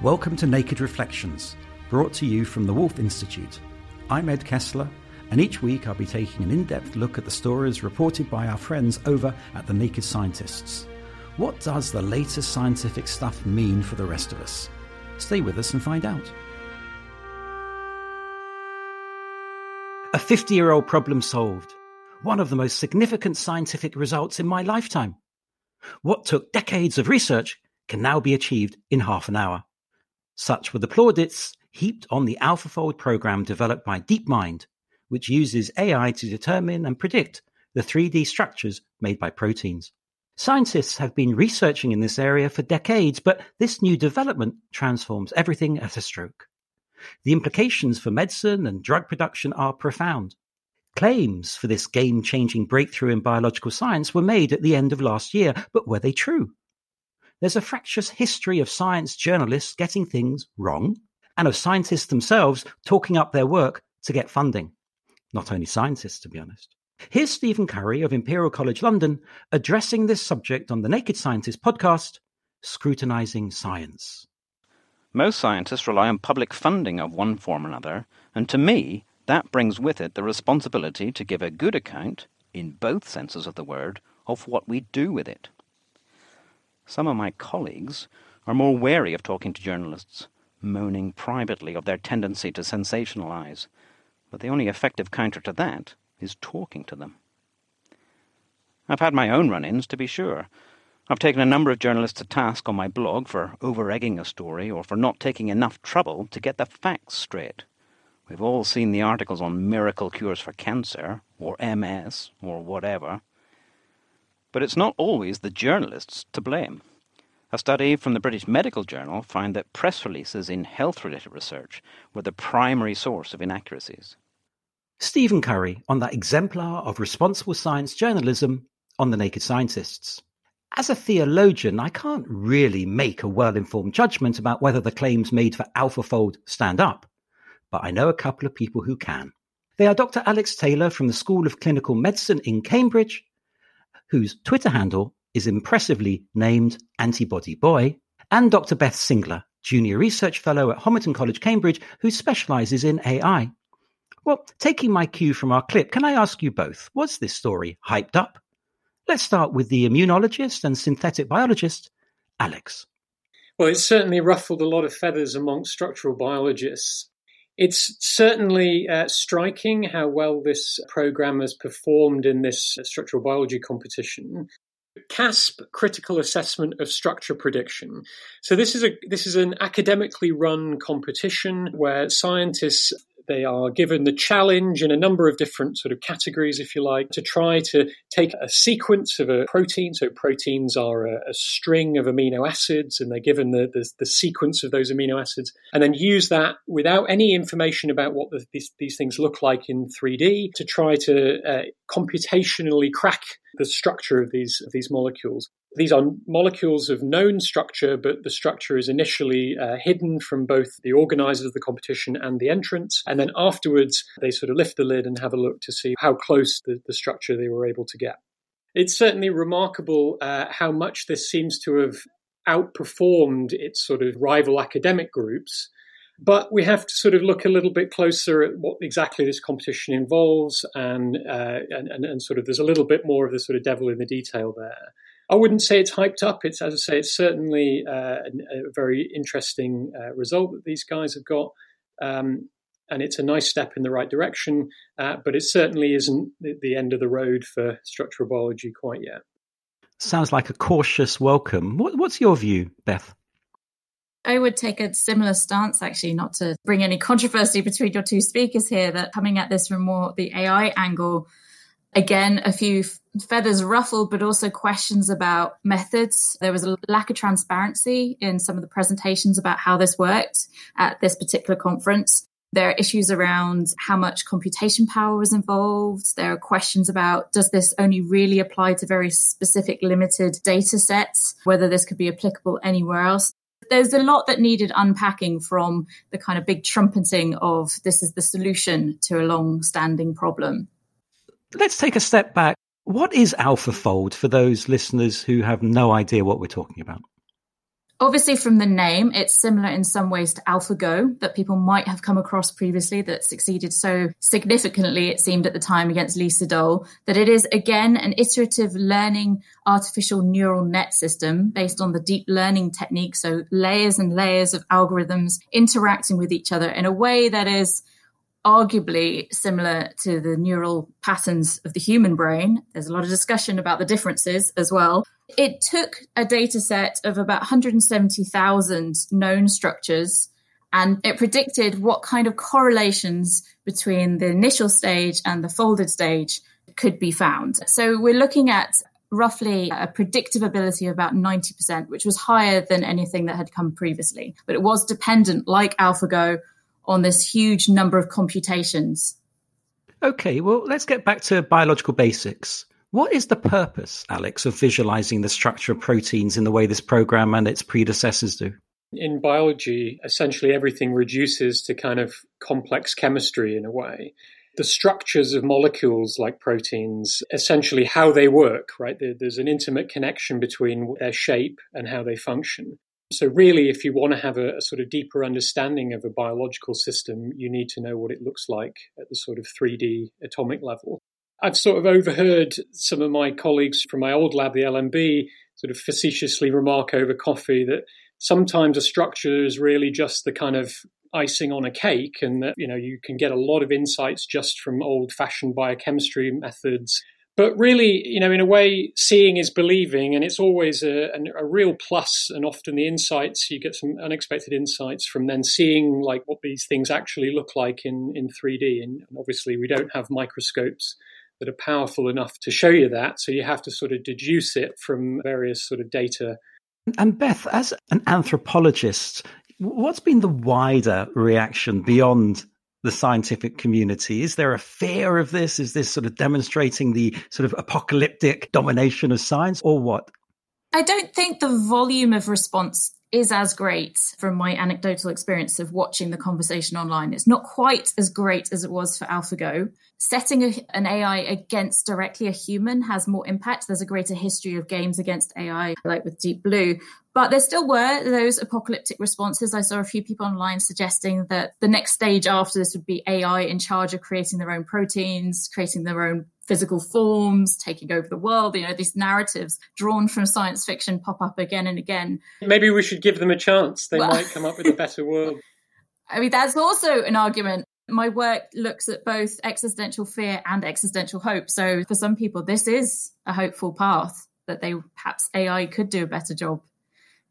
Welcome to Naked Reflections, brought to you from the Woolf Institute. I'm Ed Kessler, and each week I'll be taking an in depth look at the stories reported by our friends over at the Naked Scientists. What does the latest scientific stuff mean for the rest of us? Stay with us and find out. A 50 year old problem solved. One of the most significant scientific results in my lifetime. What took decades of research can now be achieved in half an hour. Such were the plaudits heaped on the AlphaFold program developed by DeepMind, which uses AI to determine and predict the 3D structures made by proteins. Scientists have been researching in this area for decades, but this new development transforms everything at a stroke. The implications for medicine and drug production are profound. Claims for this game changing breakthrough in biological science were made at the end of last year, but were they true? There's a fractious history of science journalists getting things wrong and of scientists themselves talking up their work to get funding. Not only scientists, to be honest. Here's Stephen Curry of Imperial College London addressing this subject on the Naked Scientist podcast, Scrutinizing Science. Most scientists rely on public funding of one form or another, and to me, that brings with it the responsibility to give a good account, in both senses of the word, of what we do with it. Some of my colleagues are more wary of talking to journalists, moaning privately of their tendency to sensationalize, but the only effective counter to that is talking to them. I've had my own run ins, to be sure. I've taken a number of journalists to task on my blog for over egging a story or for not taking enough trouble to get the facts straight. We've all seen the articles on miracle cures for cancer, or MS, or whatever. But it's not always the journalists to blame. A study from the British Medical Journal found that press releases in health related research were the primary source of inaccuracies. Stephen Curry on that exemplar of responsible science journalism on the Naked Scientists. As a theologian, I can't really make a well informed judgment about whether the claims made for AlphaFold stand up, but I know a couple of people who can. They are Dr. Alex Taylor from the School of Clinical Medicine in Cambridge whose Twitter handle is impressively named Antibody Boy, and Dr. Beth Singler, Junior Research Fellow at Homerton College, Cambridge, who specializes in AI. Well, taking my cue from our clip, can I ask you both, was this story hyped up? Let's start with the immunologist and synthetic biologist, Alex. Well, it certainly ruffled a lot of feathers amongst structural biologists. It's certainly uh, striking how well this program has performed in this structural biology competition. CASP critical assessment of structure prediction. So this is a this is an academically run competition where scientists They are given the challenge in a number of different sort of categories, if you like, to try to take a sequence of a protein. So proteins are a, a string of amino acids, and they're given the, the, the, sequence of those amino acids, and then use that without any information about what the, these, these things look like in 3D to try to uh, computationally crack the structure of these of these molecules. These are molecules of known structure, but the structure is initially uh, hidden from both the organizers of the competition and the entrants. And then afterwards, they sort of lift the lid and have a look to see how close the, the structure they were able to get. It's certainly remarkable uh, how much this seems to have outperformed its sort of rival academic groups. But we have to sort of look a little bit closer at what exactly this competition involves, and, uh, and, and, and sort of there's a little bit more of the sort of devil in the detail there. I wouldn't say it's hyped up. It's, as I say, it's certainly uh, a, a, very interesting uh, result that these guys have got. Um, and it's a nice step in the right direction, uh, but it certainly isn't the, the end of the road for structural biology quite yet. Sounds like a cautious welcome. What, what's your view, Beth? I would take a similar stance, actually, not to bring any controversy between your two speakers here, that coming at this from more the AI angle, again, a few feathers ruffled, but also questions about methods. There was a lack of transparency in some of the presentations about how this worked at this particular conference. There are issues around how much computation power was involved. There are questions about does this only really apply to very specific limited data sets, whether this could be applicable anywhere else. There's a lot that needed unpacking from the kind of big trumpeting of this is the solution to a long standing problem. Let's take a step back what is AlphaFold for those listeners who have no idea what we're talking about? Obviously, from the name, it's similar in some ways to AlphaGo that people might have come across previously that succeeded so significantly, it seemed at the time, against Lee Sedol, that it is again an iterative learning artificial neural net system based on the deep learning technique. So layers and layers of algorithms interacting with each other in a way that is arguably similar to the neural patterns of the human brain. There's a lot of discussion about the differences as well. It took a data set of about 170,000 known structures and it predicted what kind of correlations between the initial stage and the folded stage could be found. So we're looking at roughly a predictive ability of about 90%, which was higher than anything that had come previously. But it was dependent, like AlphaGo, on this huge number of computations. Okay, well, let's get back to biological basics. What is the purpose, Alex, of visualizing the structure of proteins in the way this program and its predecessors do? In biology, essentially everything reduces to kind of complex chemistry in a way. The structures of molecules like proteins, essentially how they work, right? There's an intimate connection between their shape and how they function. So, really, if you want to have a, a, sort of deeper understanding of a biological system, you need to know what it looks like at the sort of 3D atomic level. I've sort of overheard some of my colleagues from my old lab, the LMB, sort of facetiously remark over coffee that sometimes a structure is really just the kind of icing on a cake and that you know you can get a lot of insights just from old fashioned biochemistry methods but really, you know, in a way, seeing is believing, and it's always a, a, real plus. And often the insights you get some unexpected insights from then seeing like what these things actually look like in in 3D. And, and obviously, we don't have microscopes that are powerful enough to show you that, so you have to sort of deduce it from various sort of data. And Beth, as an anthropologist, what's been the wider reaction beyond the scientific community? Is there a fear of this? Is this sort of demonstrating the sort of apocalyptic domination of science or what? I don't think the volume of response is as great from my anecdotal experience of watching the conversation online. It's not quite as great as it was for AlphaGo. Setting a, an AI against directly a human has more impact. There's a greater history of games against AI, like with Deep Blue. But there still were those apocalyptic responses. I saw a few people online suggesting that the next stage after this would be AI in charge of creating their own proteins, creating their own physical forms, taking over the world. You know, these narratives drawn from science fiction pop up again and again. Maybe we should give them a chance. They well, might come up with a better world. I mean, that's also an argument. My work looks at both existential fear and existential hope. So for some people, this is a hopeful path that they perhaps AI could do a better job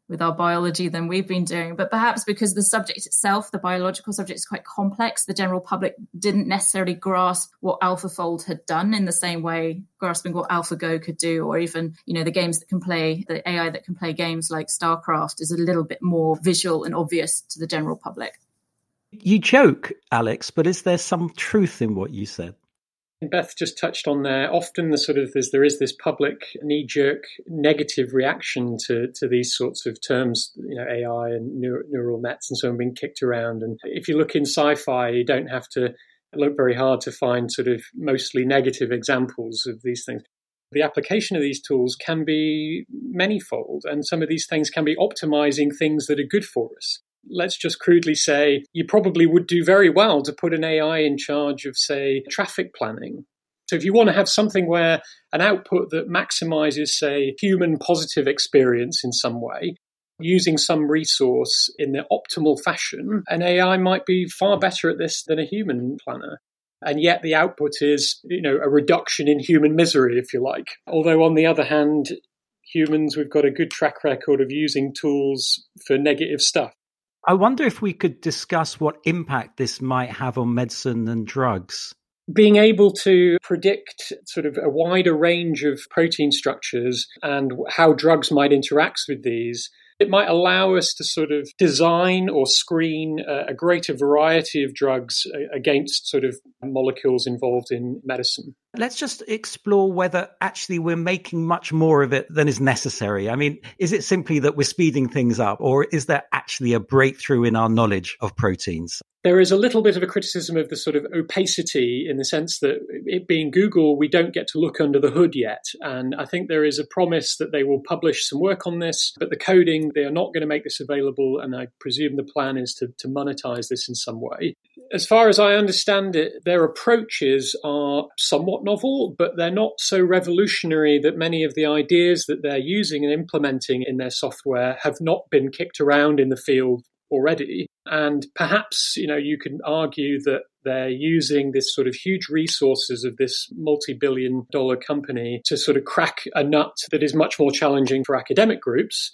with our biology than we've been doing. But perhaps because the subject itself, the biological subject, is quite complex, the general public didn't necessarily grasp what AlphaFold had done in the same way, grasping what AlphaGo could do, or even, you know, the games that can play, the AI that can play games like StarCraft is a little bit more visual and obvious to the general public. You joke, Alex, but is there some truth in what you said? Beth just touched on there. Often, the sort of there is this public knee-jerk negative reaction to to these sorts of terms, you know, AI and neural nets and so on being kicked around. And if you look in sci-fi, you don't have to look very hard to find sort of mostly negative examples of these things. The application of these tools can be manyfold, and some of these things can be optimizing things that are good for us let's just crudely say you probably would do very well to put an AI in charge of, say, traffic planning. So if you want to have something where an output that maximizes, say, human positive experience in some way, using some resource in the optimal fashion, an AI might be far better at this than a human planner. And yet the output is, you know, a reduction in human misery, if you like. Although on the other hand, humans, we've got a good track record of using tools for negative stuff. I wonder if we could discuss what impact this might have on medicine and drugs. Being able to predict sort of a wider range of protein structures and how drugs might interact with these it might allow us to sort of design or screen a, greater variety of drugs uh, against sort of molecules involved in medicine. Let's just explore whether actually we're making much more of it than is necessary. I mean, is it simply that we're speeding things up, or is there actually a breakthrough in our knowledge of proteins? There is a little bit of a criticism of the sort of opacity in the sense that it being Google, we don't get to look under the hood yet. And I think there is a promise that they will publish some work on this, but the coding, they are not going to make this available. And I presume the plan is to, to monetize this in some way. As far as I understand it, their approaches are somewhat novel, but they're not so revolutionary that many of the ideas that they're using and implementing in their software have not been kicked around in the field already. And perhaps, you know, you can argue that they're using this sort of huge resources of this multi billion dollar company to sort of crack a nut that is much more challenging for academic groups.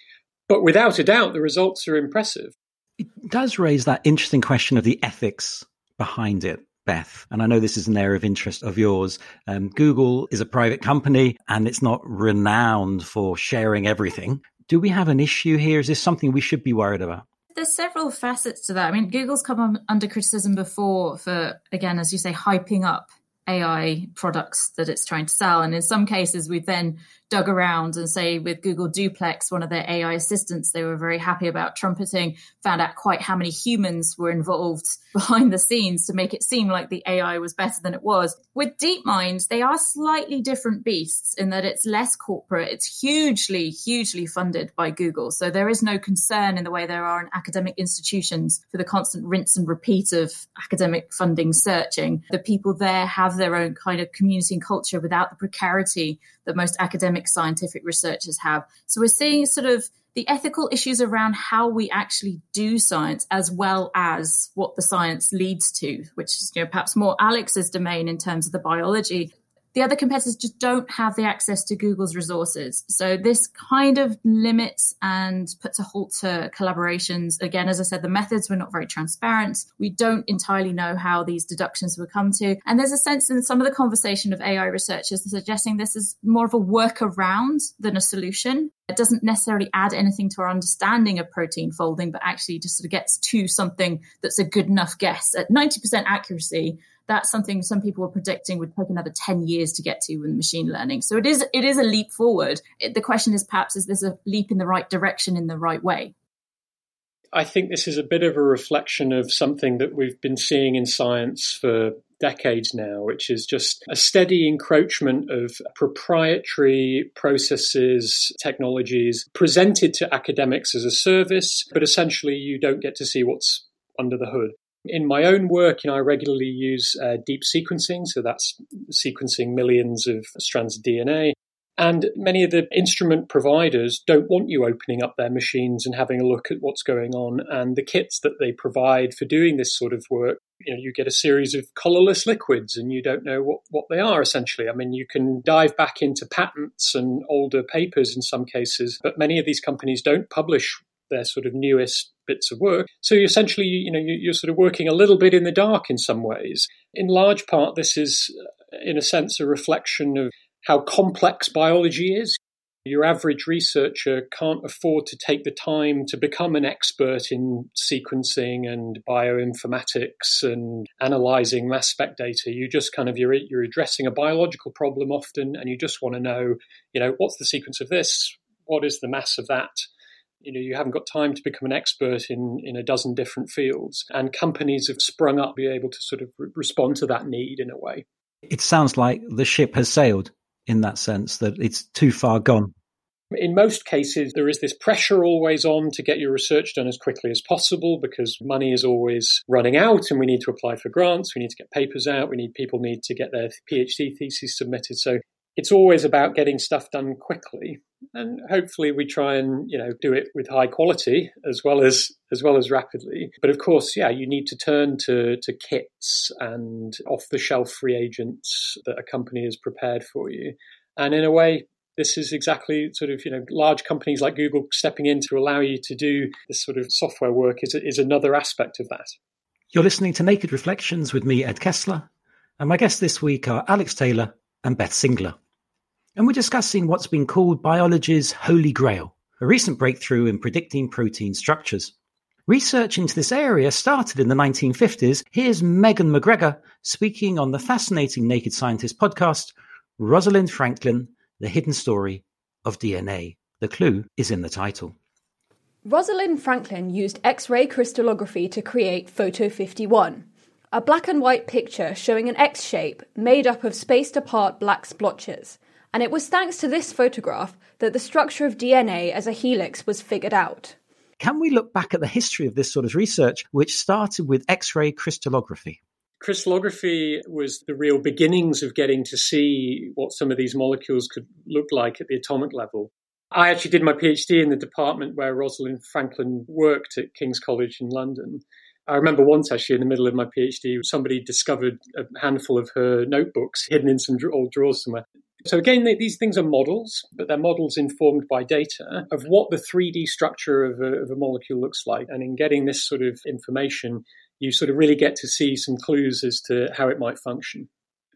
But without a doubt, the results are impressive. It does raise that interesting question of the ethics behind it. Beth, and I know this is an area of interest of yours. Um, Google is a private company and it's not renowned for sharing everything. Do we have an issue here? Is this something we should be worried about? there's several facets to that. I mean, Google's come under criticism before for, again, as you say, hyping up AI products that it's trying to sell. And in some cases, we've then dug around and say with Google Duplex, one of their AI assistants, they were very happy about trumpeting, found out quite how many humans were involved behind the scenes to make it seem like the AI was better than it was. With DeepMind, they are slightly different beasts in that it's less corporate. It's hugely, hugely funded by Google. So there is no concern in the way there are in academic institutions for the constant rinse and repeat of academic funding searching. The people there have their own kind of community and culture without the precarity that most academic scientific researchers have. So we're seeing sort of the ethical issues around how we actually do science as well as what the science leads to, which is you know, perhaps more Alex's domain in terms of the biology. The other competitors just don't have the access to Google's resources. So this kind of limits and puts a halt to collaborations. Again, as I said, the methods were not very transparent. We don't entirely know how these deductions were come to. And there's a sense in some of the conversation of AI researchers suggesting this is more of a workaround than a solution. It doesn't necessarily add anything to our understanding of protein folding, but actually just sort of gets to something that's a good enough guess at 90% accuracy that's something some people were predicting would take another 10 years to get to with machine learning. So it is it is a leap forward. It, the question is perhaps is this a leap in the right direction in the right way? I think this is a bit of a reflection of something that we've been seeing in science for decades now, which is just a steady encroachment of proprietary processes, technologies presented to academics as a service, but essentially you don't get to see what's under the hood. In my own work, you know, I regularly use uh, deep sequencing, so that's sequencing millions of strands of DNA. And many of the instrument providers don't want you opening up their machines and having a look at what's going on. And the kits that they provide for doing this sort of work, you know, you get a series of colorless liquids and you don't know what, what they are essentially. I mean, you can dive back into patents and older papers in some cases, but many of these companies don't publish their sort of newest bits of work. So essentially, you know, you're sort of working a little bit in the dark in some ways. In large part, this is, uh, in a sense, a reflection of how complex biology is. Your average researcher can't afford to take the time to become an expert in sequencing and bioinformatics and analyzing mass spec data. You just kind of you're you're addressing a biological problem often, and you just want to know, you know, what's the sequence of this? What is the mass of that? You know, you haven't got time to become an expert in in a dozen different fields, and companies have sprung up to be able to sort of re- respond to that need in a way. It sounds like the ship has sailed in that sense that it's too far gone. In most cases, there is this pressure always on to get your research done as quickly as possible because money is always running out and we need to apply for grants, we need to get papers out, we need people need to get their PhD theses submitted. So it's always about getting stuff done quickly. And hopefully we try and, you know, do it with high quality as well as as well as rapidly. But of course, yeah, you need to turn to to kits and off the shelf reagents that a company has prepared for you. And in a way, this is exactly sort of you know large companies like Google stepping in to allow you to do this sort of software work is is another aspect of that. You're listening to Naked Reflections with me, Ed Kessler, and my guests this week are Alex Taylor and Beth Singler. And we're discussing what's been called biology's holy grail, a recent breakthrough in predicting protein structures. Research into this area started in the 1950s. Here's Megan McGregor speaking on the fascinating Naked Scientist podcast, Rosalind Franklin, The Hidden Story of DNA. The clue is in the title. Rosalind Franklin used X ray crystallography to create Photo 51, a black and white picture showing an X shape made up of spaced apart black splotches. And it was thanks to this photograph that the structure of DNA as a helix was figured out. Can we look back at the history of this sort of research, which started with X ray crystallography? Crystallography was the real beginnings of getting to see what some of these molecules could look like at the atomic level. I actually did my PhD in the department where Rosalind Franklin worked at King's College in London. I remember once actually in the middle of my PhD, somebody discovered a handful of her notebooks hidden in some old drawers somewhere. So again, these things are models, but they're models informed by data of what the 3D structure of a, of a molecule looks like. And in getting this sort of information, you sort of really get to see some clues as to how it might function.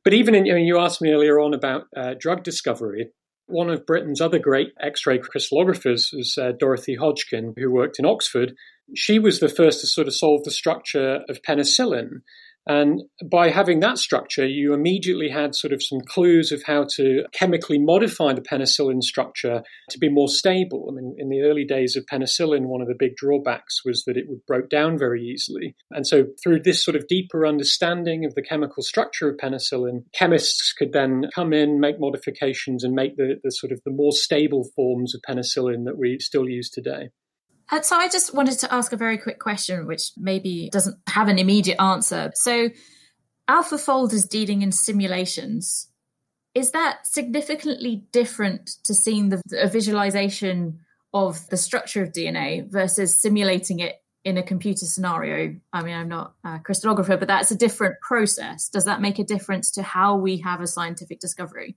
But even in, you, know, you asked me earlier on about uh, drug discovery. One of Britain's other great X ray crystallographers was uh, Dorothy Hodgkin, who worked in Oxford. She was the first to sort of solve the structure of penicillin. And by having that structure, you immediately had sort of some clues of how to chemically modify the penicillin structure to be more stable. I mean, in the early days of penicillin, one of the big drawbacks was that it would break down very easily. And so, through this sort of deeper understanding of the chemical structure of penicillin, chemists could then come in, make modifications, and make the, the sort of the more stable forms of penicillin that we still use today. Uh, so I just wanted to ask a very quick question, which maybe doesn't have an immediate answer. So AlphaFold is dealing in simulations. Is that significantly different to seeing the a visualization of the structure of DNA versus simulating it in a computer scenario? I mean, I'm not a crystallographer, but that's a different process. Does that make a difference to how we have a scientific discovery?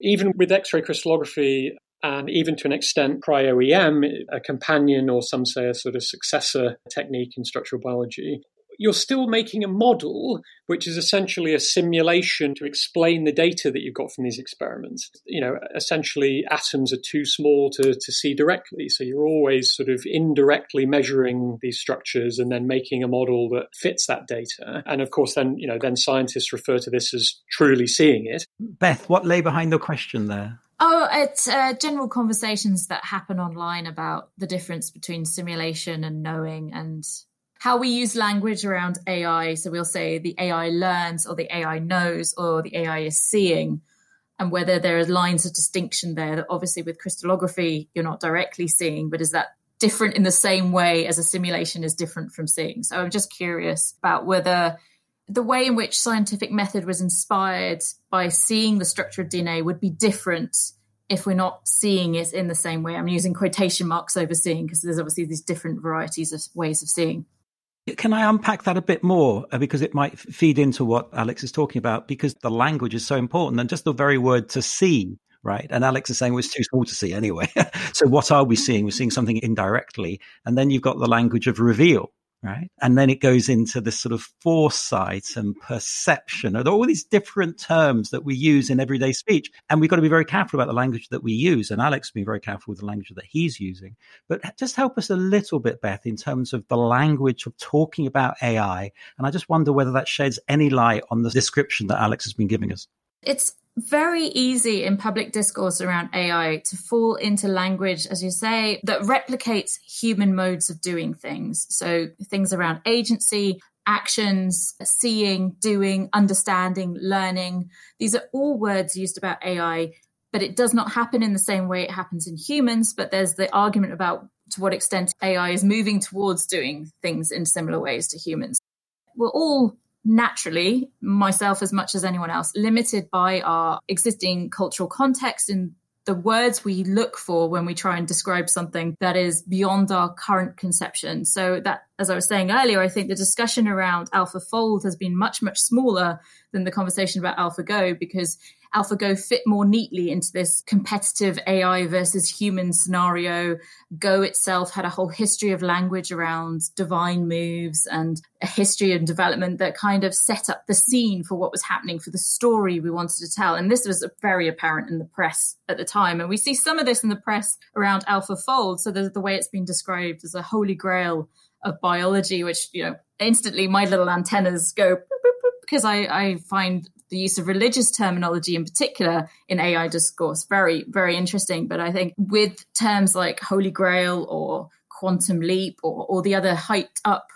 Even with X ray crystallography, and even to an extent cryo-EM, a companion or some say a sort of successor technique in structural biology, you're still making a model, which is essentially a simulation to explain the data that you've got from these experiments. You know, essentially atoms are too small to, to see directly. So you're always sort of indirectly measuring these structures and then making a model that fits that data. And of course, then, you know, then scientists refer to this as truly seeing it. Beth, what lay behind the question there? Oh, it's uh, general conversations that happen online about the difference between simulation and knowing and how we use language around AI. So we'll say the AI learns or the AI knows or the AI is seeing and whether there are lines of distinction there that obviously with crystallography you're not directly seeing, but is that different in the same way as a simulation is different from seeing? So I'm just curious about whether the way in which scientific method was inspired by seeing the structure of DNA would be different if we're not seeing it in the same way. I'm using quotation marks over seeing because there's obviously these different varieties of ways of seeing. Can I unpack that a bit more? Uh, because it might feed into what Alex is talking about, because the language is so important and just the very word to see, right? And Alex is saying well, it's too small to see anyway. so what are we seeing? We're seeing something indirectly. And then you've got the language of reveal, right? And then it goes into this sort of foresight and perception and all these different terms that we use in everyday speech. And we've got to be very careful about the language that we use. And Alex been very careful with the language that he's using. But just help us a little bit, Beth, in terms of the language of talking about AI. And I just wonder whether that sheds any light on the description that Alex has been giving us. It's very easy in public discourse around AI to fall into language, as you say, that replicates human modes of doing things. So things around agency, actions, seeing, doing, understanding, learning. These are all words used about AI, but it does not happen in the same way it happens in humans. But there's the argument about to what extent AI is moving towards doing things in similar ways to humans. We're all naturally, myself as much as anyone else, limited by our existing cultural context and the words we look for when we try and describe something that is beyond our current conception. So that, as I was saying earlier, I think the discussion around AlphaFold has been much, much smaller than the conversation about AlphaGo because AlphaGo fit more neatly into this competitive AI versus human scenario. Go itself had a whole history of language around divine moves and a history and development that kind of set up the scene for what was happening for the story we wanted to tell. And this was very apparent in the press at the time. And we see some of this in the press around AlphaFold. So there's the way it's been described as a holy grail of biology, which, you know, instantly my little antennas go because I, I find the use of religious terminology in particular in AI discourse very, very interesting. But I think with terms like Holy Grail or quantum leap or, or the other hyped up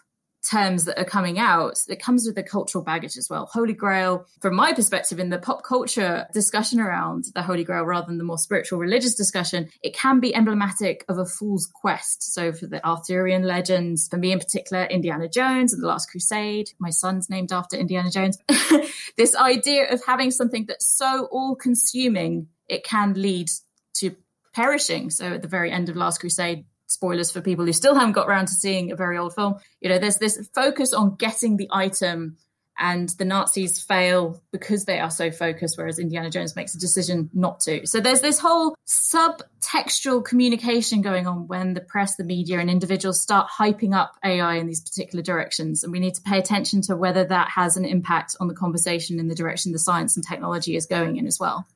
terms that are coming out, it comes with a cultural baggage as well. Holy Grail, from my perspective, in the pop culture discussion around the Holy Grail rather than the more spiritual religious discussion, it can be emblematic of a fool's quest. So for the Arthurian legends, for me in particular, Indiana Jones and the Last Crusade, my son's named after Indiana Jones. this idea of having something that's so all consuming, it can lead to perishing. So at the very end of Last Crusade, spoilers for people who still haven't got around to seeing a very old film. You know, there's this focus on getting the item and the Nazis fail because they are so focused, whereas Indiana Jones makes a decision not to. So there's this whole subtextual communication going on when the press, the media, and individuals start hyping up AI in these particular directions. And we need to pay attention to whether that has an impact on the conversation in the direction the science and technology is going in as well.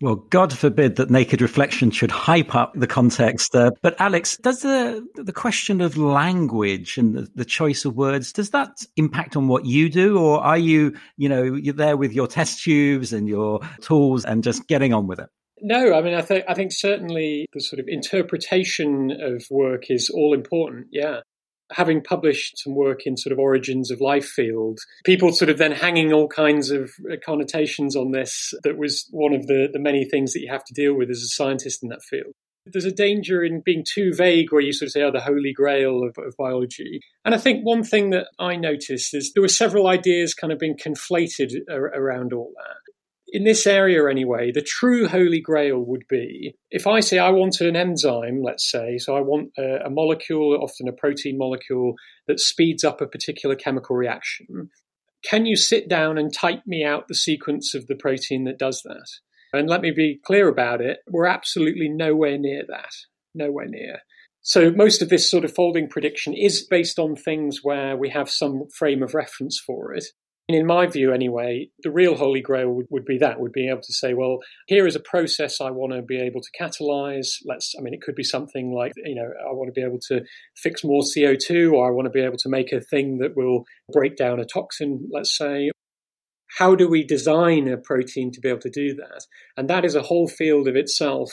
Well, God forbid that naked reflection should hype up the context. But Alex, does the the question of language and the, the, choice of words does that impact on what you do, or are you, you know, you're there with your test tubes and your tools and just getting on with it? No, I mean, I think I think certainly the sort of interpretation of work is all important. Yeah, having published some work in sort of origins of life field, people sort of then hanging all kinds of uh, connotations on this that was one of the, the many things that you have to deal with as a scientist in that field. There's a danger in being too vague where you sort of say, oh, the holy grail of, of biology. And I think one thing that I noticed is there were several ideas kind of being conflated ar- around all that in this area anyway, the true holy grail would be if I say I want an enzyme, let's say, so I want a, a, molecule, often a protein molecule, that speeds up a particular chemical reaction. Can you sit down and type me out the sequence of the protein that does that? And let me be clear about it, we're absolutely nowhere near that. Nowhere near. So most of this sort of folding prediction is based on things where we have some frame of reference for it in my view, anyway, the real holy grail would, would, be that, would be able to say, well, here is a process I want to be able to catalyze. Let's, I mean, it could be something like, you know, I want to be able to fix more CO2, or I want to be able to make a thing that will break down a toxin, let's say. How do we design a protein to be able to do that? And that is a whole field of itself.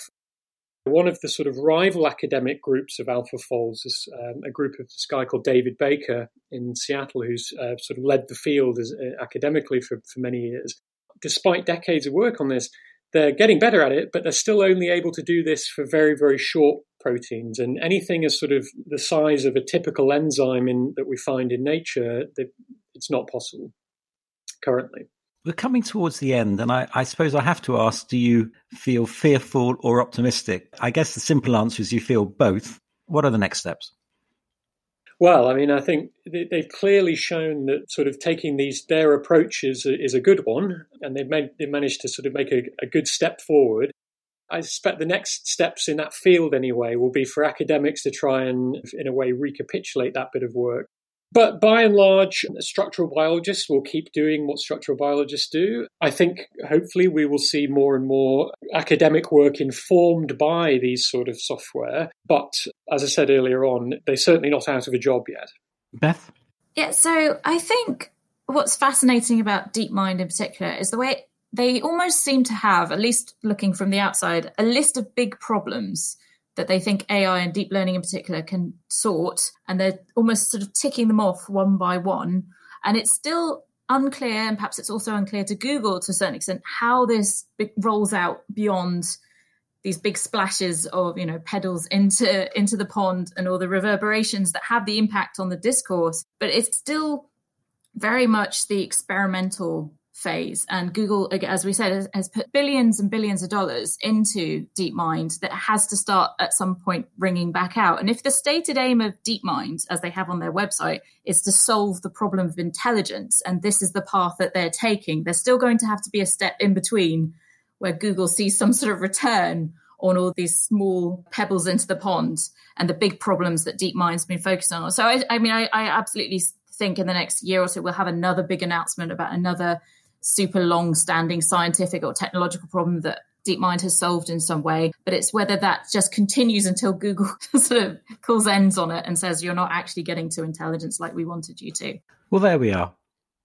One of the sort of rival academic groups of AlphaFolds is um, a group of this guy called David Baker in Seattle, who's uh, sort of led the field as, uh, academically for, for many years. Despite decades of work on this, they're getting better at it, but they're still only able to do this for very, very short proteins. And anything as sort of the size of a typical enzyme in, that we find in nature, it's not possible. currently. We're coming towards the end, and I, I, suppose I have to ask do you feel fearful or optimistic? I guess the simple answer is you feel both. What are the next steps? Well, I mean, I think they've clearly shown that sort of taking these their approaches is a good one, and they've made, they managed to sort of make a, a good step forward. I suspect the next steps in that field, anyway, will be for academics to try and, in a way, recapitulate that bit of work. But by and large, structural biologists will keep doing what structural biologists do. I think hopefully we will see more and more academic work informed by these sort of software. But as I said earlier on, they're certainly not out of a job yet. Beth? Yeah, so I think what's fascinating about DeepMind in particular is the way they almost seem to have, at least looking from the outside, a list of big problems that they think AI and deep learning in particular can sort, and they're almost sort of ticking them off one by one. And it's still unclear, and perhaps it's also unclear to Google to a certain extent, how this rolls out beyond these big splashes of you know pedals into into the pond and all the reverberations that have the impact on the discourse. But it's still very much the experimental phase. And Google, as we said, has, put billions and billions of dollars into DeepMind that has to start at some point ringing back out. And if the stated aim of DeepMind, as they have on their website, is to solve the problem of intelligence, and this is the path that they're taking, there's still going to have to be a step in between where Google sees some sort of return on all these small pebbles into the pond and the big problems that DeepMind's been focused on. So, I, I mean, I, I absolutely think in the next year or so we'll have another big announcement about another super long standing scientific or technological problem that DeepMind has solved in some way, but it's whether that just continues until Google sort of calls ends on it and says you're not actually getting to intelligence like we wanted you to. Well, there we are.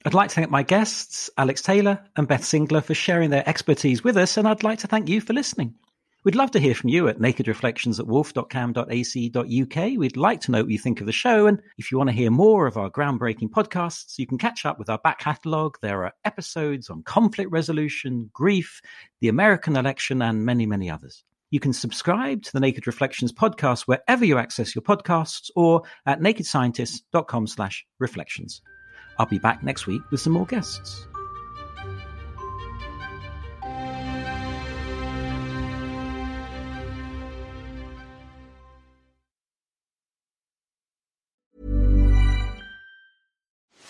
I'd like to thank my guests, Alex Taylor and Beth Singler, for sharing their expertise with us, and I'd like to thank you for listening. We'd love to hear from you at nakedreflections at woolf.cam.ac.uk. We'd like to know what you think of the show. And if you want to hear more of our groundbreaking podcasts, you can catch up with our back catalogue. There are episodes on conflict resolution, grief, the American election, and many, many others. You can subscribe to the Naked Reflections podcast wherever you access your podcasts or at nakedscientists.com slash reflections. I'll be back next week with some more guests.